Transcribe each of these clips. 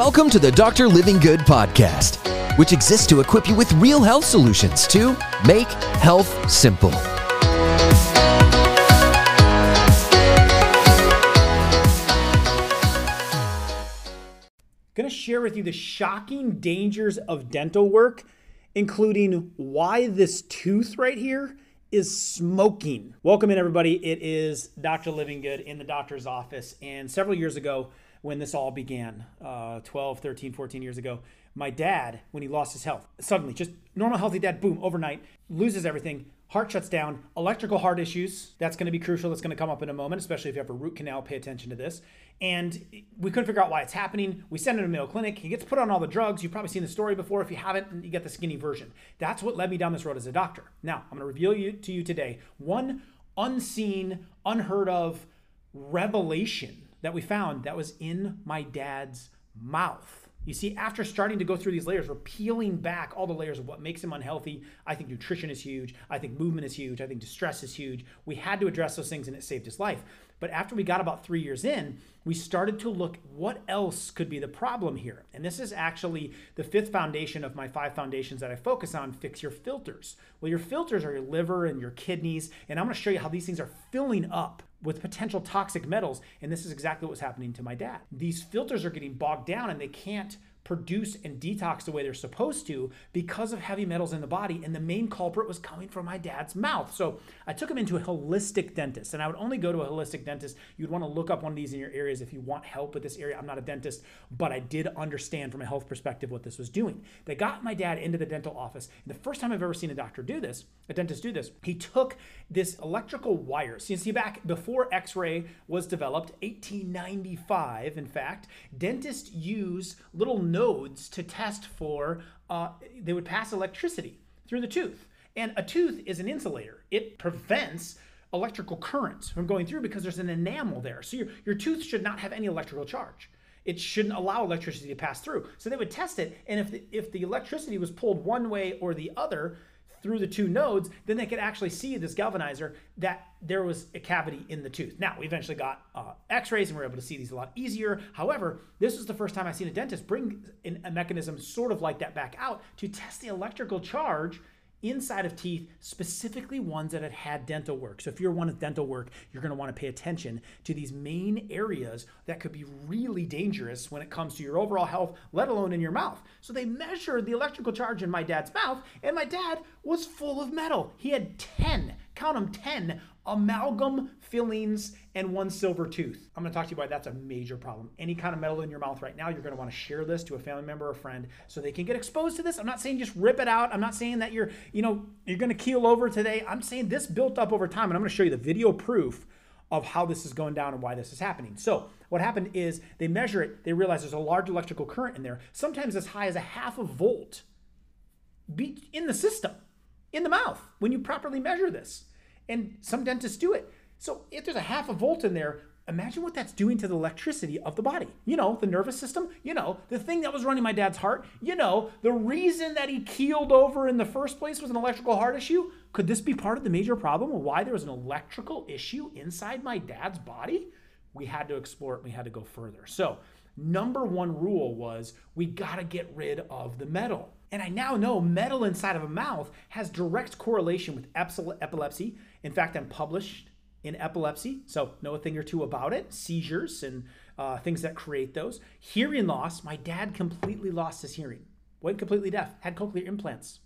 Welcome to the Dr. Livingood podcast, which exists to equip you with real health solutions to make health simple. going to share with you the shocking dangers of dental work, including why this tooth right here is smoking. Welcome in, everybody. It is Dr. Livingood in the doctor's office. And several years ago, when this all began, uh, 12, 13, 14 years ago, my dad, when he lost his health, suddenly, just normal, healthy dad, boom, overnight, loses everything, heart shuts down, electrical heart issues. That's going to be crucial. That's going to come up in a moment, especially if you have a root canal. Pay attention to this. And we couldn't figure out why it's happening. We send him to Mayo Clinic. He gets put on all the drugs. You've probably seen the story before. If you haven't, you get the skinny version. That's what led me down this road as a doctor. Now, I'm going to reveal you to you today one unseen, unheard of revelation that we found that was in my dad's mouth. You see, after starting to go through these layers, we're peeling back all the layers of what makes him unhealthy. I think nutrition is huge. I think movement is huge. I think distress is huge. We had to address those things and it saved his life. But after we got about three years in, we started to look what else could be the problem here. And this is actually the fifth foundation of my five foundations that I focus on fix your filters. Well, your filters are your liver and your kidneys. And I'm to show you how these things are filling up with potential toxic metals. And this is exactly what was happening to my dad. These filters are getting bogged down and they can't produce and detox the way they're supposed to because of heavy metals in the body. And the main culprit was coming from my dad's mouth. So I took him into a holistic dentist. And I would only go to a holistic dentist. You'd want to look up one of these in your areas if you want help with this area. I'm not a dentist, but I did understand from a health perspective what this was doing. They got my dad into the dental office. And the first time I've ever seen a doctor do this, a dentist do this, he took this electrical wire. So you see, back before x ray was developed, 1895, in fact, dentists use little nodes to test for, uh, they would pass electricity through the tooth. And a tooth is an insulator, it prevents electrical currents from going through because there's an enamel there. So your, your tooth should not have any electrical charge. It shouldn't allow electricity to pass through. So they would test it, and if the, if the electricity was pulled one way or the other, through the two nodes, then they could actually see this galvanizer that there was a cavity in the tooth. Now, we eventually got uh, x rays and we are able to see these a lot easier. However, this was the first time I've seen a dentist bring in a mechanism sort of like that back out to test the electrical charge inside of teeth, specifically ones that had had dental work. So if you're one with dental work, you're going to want to pay attention to these main areas that could be really dangerous when it comes to your overall health, let alone in your mouth. So they measured the electrical charge in my dad's mouth, and my dad was full of metal. He had 10, count them 10 amalgam fillings and one silver tooth. I'm going to talk to you about that's a major problem. Any kind of metal in your mouth right now, you're going to want to share this to a family member or friend so they can get exposed to this. I'm not saying just rip it out. I'm not saying that you're, you know, you're going to keel over today. I'm saying this built up over time and I'm going to show you the video proof of how this is going down and why this is happening. So, what happened is they measure it, they realize there's a large electrical current in there, sometimes as high as a half a volt in the system, in the mouth, when you properly measure this. And some dentists do it. So if there's a half a volt in there, imagine what that's doing to the electricity of the body. You know, the nervous system, you know, the thing that was running my dad's heart, you know, the reason that he keeled over in the first place was an electrical heart issue. Could this be part of the major problem of why there was an electrical issue inside my dad's body? We had to explore it, we had to go further. So, number one rule was we got to get rid of the metal. And I now know metal inside of a mouth has direct correlation with epilepsy. In fact, I'm published in epilepsy, so know a thing or two about it, seizures and uh, things that create those. Hearing loss, my dad completely lost his hearing, went completely deaf, had cochlear implants.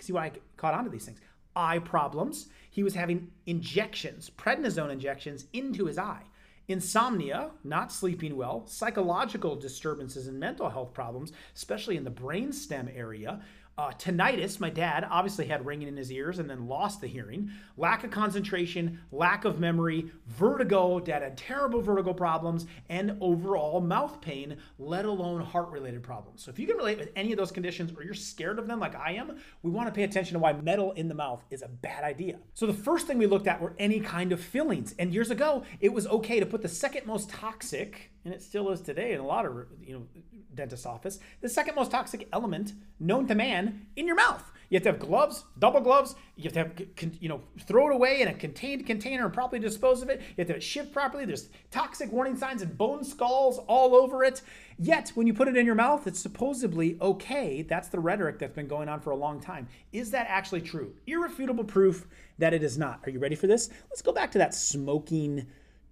See why I caught on to these things. Eye problems, he was having injections, prednisone injections into his eye. Insomnia, not sleeping well, psychological disturbances and mental health problems, especially in the brainstem area, uh, tinnitus, my dad obviously had ringing in his ears and then lost the hearing. Lack of concentration, lack of memory, vertigo, dad had terrible vertigo problems, and overall mouth pain, let alone heart related problems. So if you can relate with any of those conditions or you're scared of them like I am, we want to pay attention to why metal in the mouth is a bad idea. So the first thing we looked at were any kind of fillings. And years ago, it was okay to put the second most toxic, and it still is today in a lot of you know dentist office, the second most toxic element known to man in your mouth. You have to have gloves, double gloves. You have to have, you know, throw it away in a contained container and properly dispose of it. You have to have it shipped properly. There's toxic warning signs and bone skulls all over it. Yet, when you put it in your mouth, it's supposedly okay. That's the rhetoric that's been going on for a long time. Is that actually true? Irrefutable proof that it is not. Are you ready for this? Let's go back to that smoking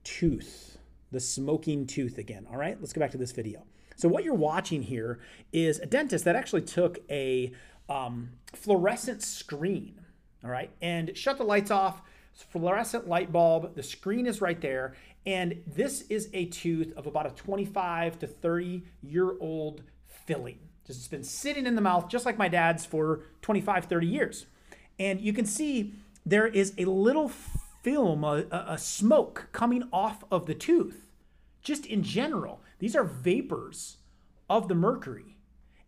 tooth. The smoking tooth again. All right, let's go back to this video. So, what you're watching here is a dentist that actually took a um, fluorescent screen, all right, and shut the lights off. Fluorescent light bulb, the screen is right there, and this is a tooth of about a 25 to 30 year old filling. It's been sitting in the mouth just like my dad's for 25, 30 years. And you can see there is a little film, a, a smoke coming off of the tooth, just in general. These are vapors of the mercury.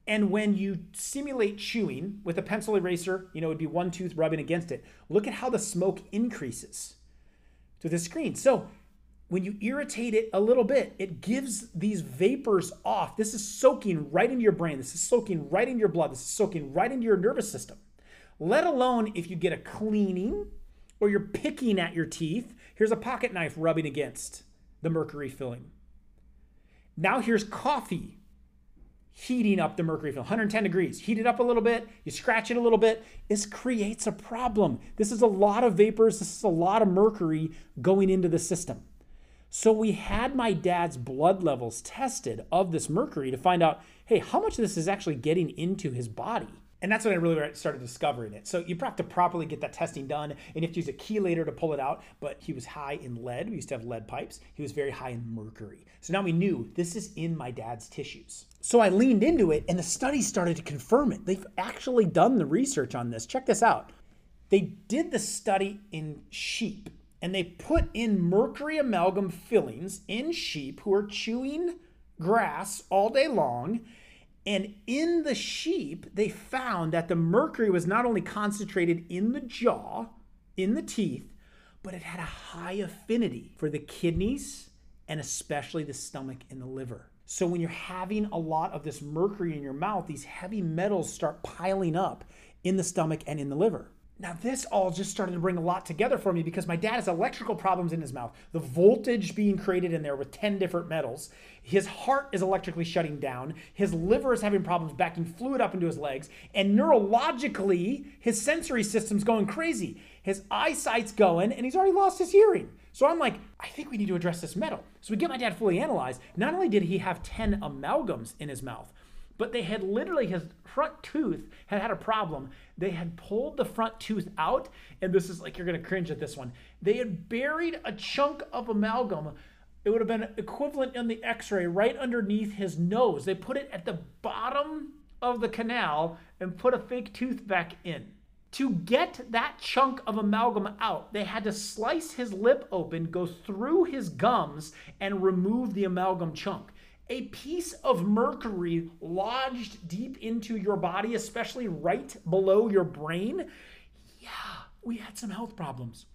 And when you simulate chewing with a pencil eraser, you know, it'd be one tooth rubbing against it. Look at how the smoke increases to the screen. So when you irritate it a little bit, it gives these vapors off. This is soaking right into your brain. This is soaking right into your blood. This is soaking right into your nervous system. Let alone if you get a cleaning or you're picking at your teeth. Here's a pocket knife rubbing against the mercury filling. Now here's coffee heating up the mercury film 110 degrees. Heat it up a little bit you scratch it a little bit this creates a problem. This is a lot of vapors this is a lot of mercury going into the system. So we had my dad's blood levels tested of this mercury to find out hey how much of this is actually getting into his body and that's when I really started discovering it. So you have to properly get that testing done, and you have to use a chelator to pull it out. But he was high in lead. We used to have lead pipes. He was very high in mercury. So now we knew this is in my dad's tissues. So I leaned into it, and the study started to confirm it. They've actually done the research on this. Check this out. They did the study in sheep, and they put in mercury amalgam fillings in sheep who are chewing grass all day long and in the sheep, they found that the mercury was not only concentrated in the jaw, in the teeth, but it had a high affinity for the kidneys and especially the stomach and the liver. So when you're having a lot of this mercury in your mouth, these heavy metals start piling up in the stomach and in the liver. Now, this all just started to bring a lot together for me because my dad has electrical problems in his mouth. The voltage being created in there with 10 different metals. His heart is electrically shutting down. His liver is having problems backing fluid up into his legs. And neurologically, his sensory system's going crazy. His eyesight's going, and he's already lost his hearing. So I'm like, I think we need to address this metal. So we get my dad fully analyzed. Not only did he have 10 amalgams in his mouth, but they had literally his front tooth had had a problem. They had pulled the front tooth out, and this is like you're gonna cringe at this one. They had buried a chunk of amalgam. It would have been equivalent in the X-ray right underneath his nose. They put it at the bottom of the canal and put a fake tooth back in. To get that chunk of amalgam out, they had to slice his lip open, go through his gums, and remove the amalgam chunk a piece of mercury lodged deep into your body, especially right below your brain, yeah, we had some health problems.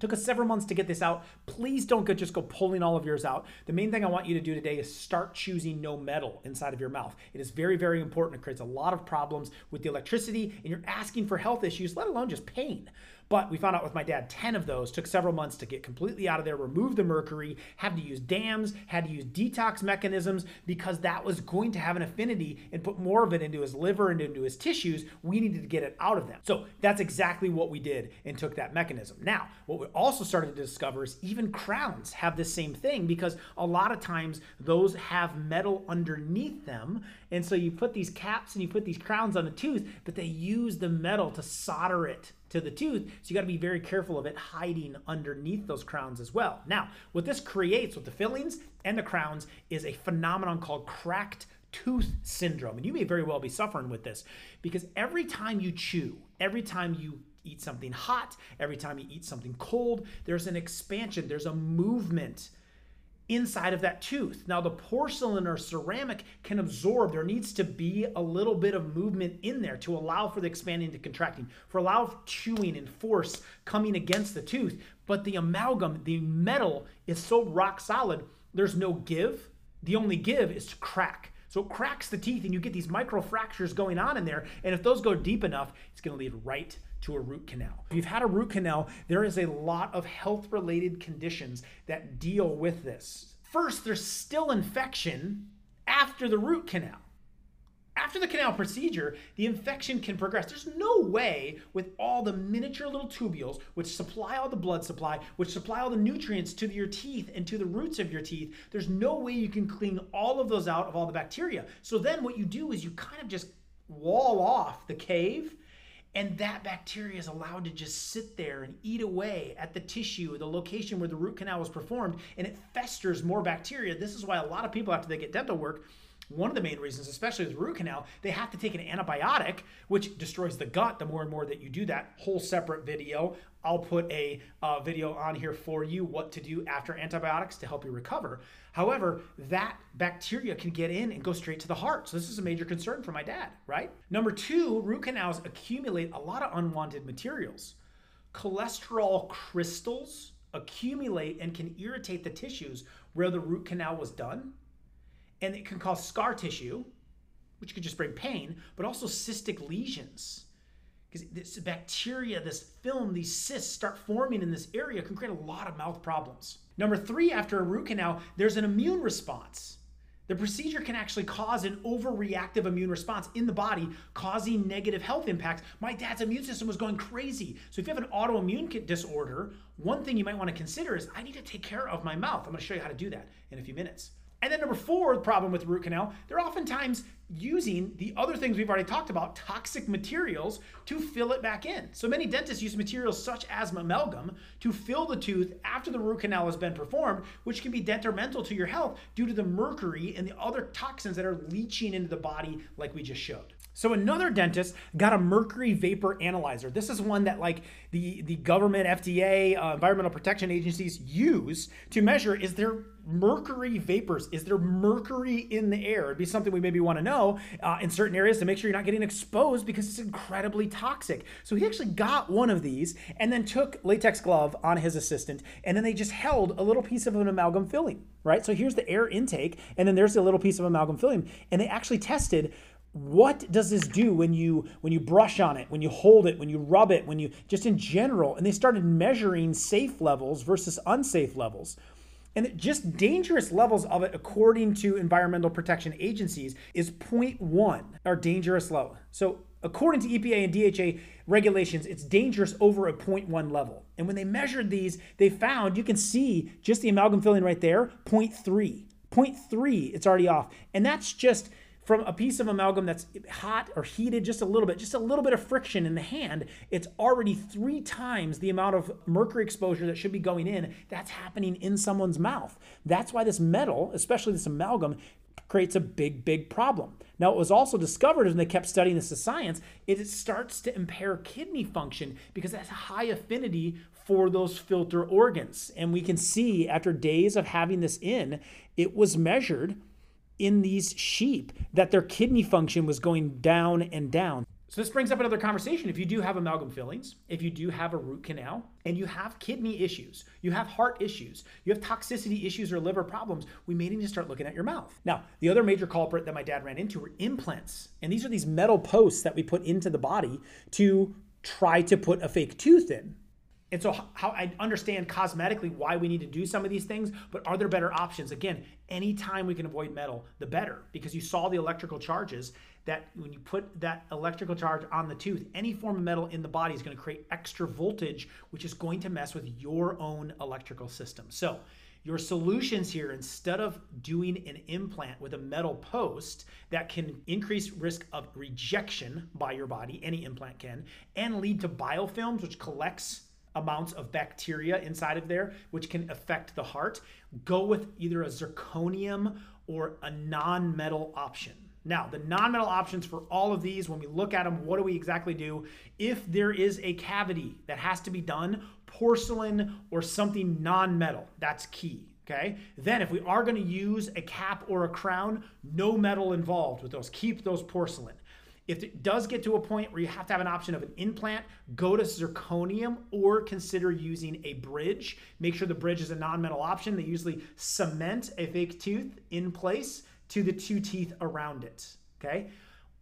Took us several months to get this out. Please don't go, just go pulling all of yours out. The main thing I want you to do today is start choosing no metal inside of your mouth. It is very, very important. It creates a lot of problems with the electricity, and you're asking for health issues, let alone just pain. But we found out with my dad, 10 of those took several months to get completely out of there, remove the mercury, had to use dams, had to use detox mechanisms because that was going to have an affinity and put more of it into his liver and into his tissues. We needed to get it out of them. So that's exactly what we did and took that mechanism. Now, what we also started to discover is even crowns have the same thing because a lot of times those have metal underneath them. And so you put these caps and you put these crowns on the tooth, but they use the metal to solder it to the tooth. So you got to be very careful of it hiding underneath those crowns as well. Now, what this creates with the fillings and the crowns is a phenomenon called cracked tooth syndrome. And you may very well be suffering with this because every time you chew, every time you eat something hot, every time you eat something cold, there's an expansion, there's a movement inside of that tooth. Now, the porcelain or ceramic can absorb. There needs to be a little bit of movement in there to allow for the expanding to contracting, for allow chewing and force coming against the tooth. But the amalgam, the metal, is so rock solid, there's no give. The only give is to crack. So it cracks the teeth and you get these microfractures going on in there. And if those go deep enough, it's going to lead right to a root canal. If you've had a root canal, there is a lot of health related conditions that deal with this. First, there's still infection after the root canal. After the canal procedure, the infection can progress. There's no way with all the miniature little tubules, which supply all the blood supply, which supply all the nutrients to your teeth and to the roots of your teeth, there's no way you can clean all of those out of all the bacteria. So then what you do is you kind of just wall off the cave and that bacteria is allowed to just sit there and eat away at the tissue, the location where the root canal was performed, and it festers more bacteria. This is why a lot of people, after they get dental work, one of the main reasons, especially with root canal, they have to take an antibiotic, which destroys the gut the more and more that you do that. Whole separate video. I'll put a uh, video on here for you what to do after antibiotics to help you recover. However, that bacteria can get in and go straight to the heart. So this is a major concern for my dad, right? Number two, root canals accumulate a lot of unwanted materials. Cholesterol crystals accumulate and can irritate the tissues where the root canal was done and it can cause scar tissue, which could just bring pain, but also cystic lesions. Because this bacteria, this film, these cysts start forming in this area can create a lot of mouth problems. Number three, after a root canal, there's an immune response. The procedure can actually cause an overreactive immune response in the body, causing negative health impacts. My dad's immune system was going crazy. So, if you have an autoimmune disorder, one thing you might want to consider is I need to take care of my mouth. I'm going to show you how to do that in a few minutes. And then number four, the problem with root canal, they're oftentimes using the other things we've already talked about, toxic materials, to fill it back in. So many dentists use materials such as amalgam to fill the tooth after the root canal has been performed, which can be detrimental to your health due to the mercury and the other toxins that are leaching into the body, like we just showed. So another dentist got a mercury vapor analyzer. This is one that like the the government, FDA, uh, environmental protection agencies use to measure is there mercury vapors? Is there mercury in the air? It'd be something we maybe want to know uh, in certain areas to make sure you're not getting exposed because it's incredibly toxic. So he actually got one of these and then took latex glove on his assistant and then they just held a little piece of an amalgam filling, right? So here's the air intake and then there's a little piece of amalgam filling and they actually tested what does this do when you when you brush on it when you hold it when you rub it when you just in general and they started measuring safe levels versus unsafe levels and just dangerous levels of it according to environmental protection agencies is 0.1 are dangerous level so according to epa and dha regulations it's dangerous over a 0.1 level. And when they measured these they found you can see just the amalgam filling right there 0.3 0.3 it's already off. And that's just from a piece of amalgam that's hot or heated just a little bit, just a little bit of friction in the hand, it's already three times the amount of mercury exposure that should be going in. That's happening in someone's mouth. That's why this metal, especially this amalgam, creates a big, big problem. Now, it was also discovered when they kept studying this as science, it starts to impair kidney function because it has high affinity for those filter organs. And we can see after days of having this in, it was measured in these sheep that their kidney function was going down and down. So this brings up another conversation. If you do have amalgam fillings, if you do have a root canal, and you have kidney issues, you have heart issues, you have toxicity issues or liver problems, we may need to start looking at your mouth. Now, the other major culprit that my dad ran into were implants. And these are these metal posts that we put into the body to try to put a fake tooth in. And so, how I understand cosmetically why we need to do some of these things, but are there better options? Again, anytime we can avoid metal, the better, because you saw the electrical charges that when you put that electrical charge on the tooth, any form of metal in the body is going to create extra voltage, which is going to mess with your own electrical system. So, your solutions here, instead of doing an implant with a metal post that can increase risk of rejection by your body, any implant can, and lead to biofilms, which collects amounts of bacteria inside of there, which can affect the heart, go with either a zirconium or a non metal option. Now, the non metal options for all of these, when we look at them, what do we exactly do? If there is a cavity that has to be done, porcelain or something non metal, that's key. Okay. Then, if we are going to use a cap or a crown, no metal involved with those. Keep those porcelain. If it does get to a point where you have to have an option of an implant, go to zirconium or consider using a bridge. Make sure the bridge is a non metal option. They usually cement a fake tooth in place to the two teeth around it. Okay.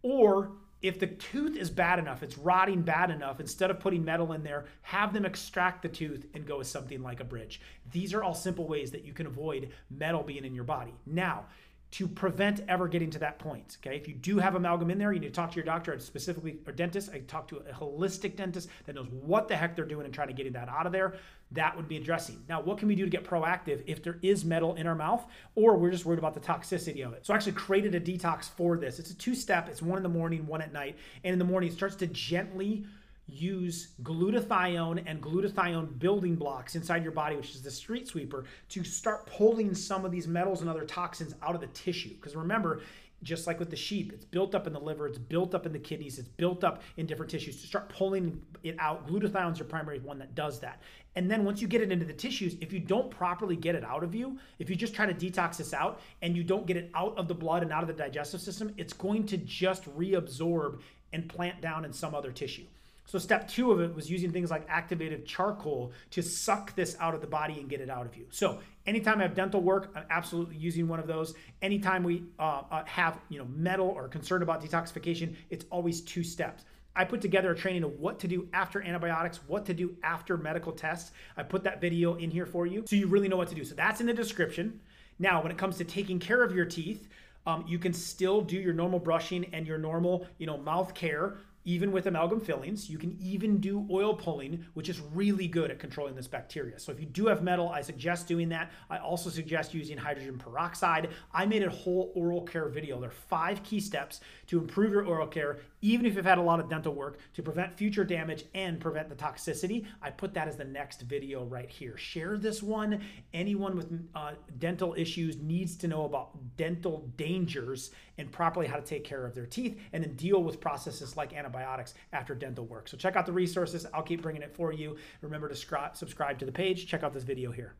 Or if the tooth is bad enough, it's rotting bad enough, instead of putting metal in there, have them extract the tooth and go with something like a bridge. These are all simple ways that you can avoid metal being in your body. Now, to prevent ever getting to that point. Okay, if you do have amalgam in there, you need to talk to your doctor, specifically or dentist. I talk to a holistic dentist that knows what the heck they're doing and trying to getting that out of there. That would be addressing. Now, what can we do to get proactive if there is metal in our mouth, or we're just worried about the toxicity of it? So, I actually created a detox for this. It's a two-step. It's one in the morning, one at night, and in the morning it starts to gently use glutathione and glutathione building blocks inside your body, which is the street sweeper, to start pulling some of these metals and other toxins out of the tissue. Because remember, just like with the sheep, it's built up in the liver, it's built up in the kidneys, it's built up in different tissues. To start pulling it out, glutathione is your primary one that does that. And then once you get it into the tissues, if you don't properly get it out of you, if you just try to detox this out and you don't get it out of the blood and out of the digestive system, it's going to just reabsorb and plant down in some other tissue. So step two of it was using things like activated charcoal to suck this out of the body and get it out of you. So anytime I have dental work, I'm absolutely using one of those. Anytime we uh, uh, have you know metal or concern about detoxification, it's always two steps. I put together a training of what to do after antibiotics, what to do after medical tests. I put that video in here for you so you really know what to do. So that's in the description. Now, when it comes to taking care of your teeth, um, you can still do your normal brushing and your normal, you know, mouth care even with amalgam fillings. You can even do oil pulling, which is really good at controlling this bacteria. So if you do have metal, I suggest doing that. I also suggest using hydrogen peroxide. I made a whole oral care video. There are five key steps to improve your oral care, even if you've had a lot of dental work, to prevent future damage and prevent the toxicity. I put that as the next video right here. Share this one. Anyone with uh, dental issues needs to know about dental dangers and properly how to take care of their teeth and then deal with processes like antibiotics after dental work. So check out the resources. I'll keep bringing it for you. Remember to subscribe to the page. Check out this video here.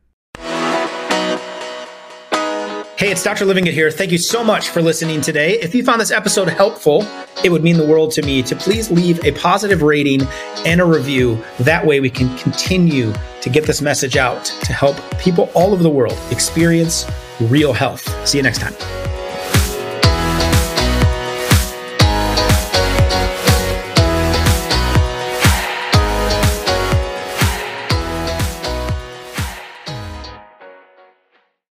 Hey, it's Dr. Livingood here. Thank you so much for listening today. If you found this episode helpful, it would mean the world to me to please leave a positive rating and a review. That way we can continue to get this message out to help people all over the world experience real health. See you next time.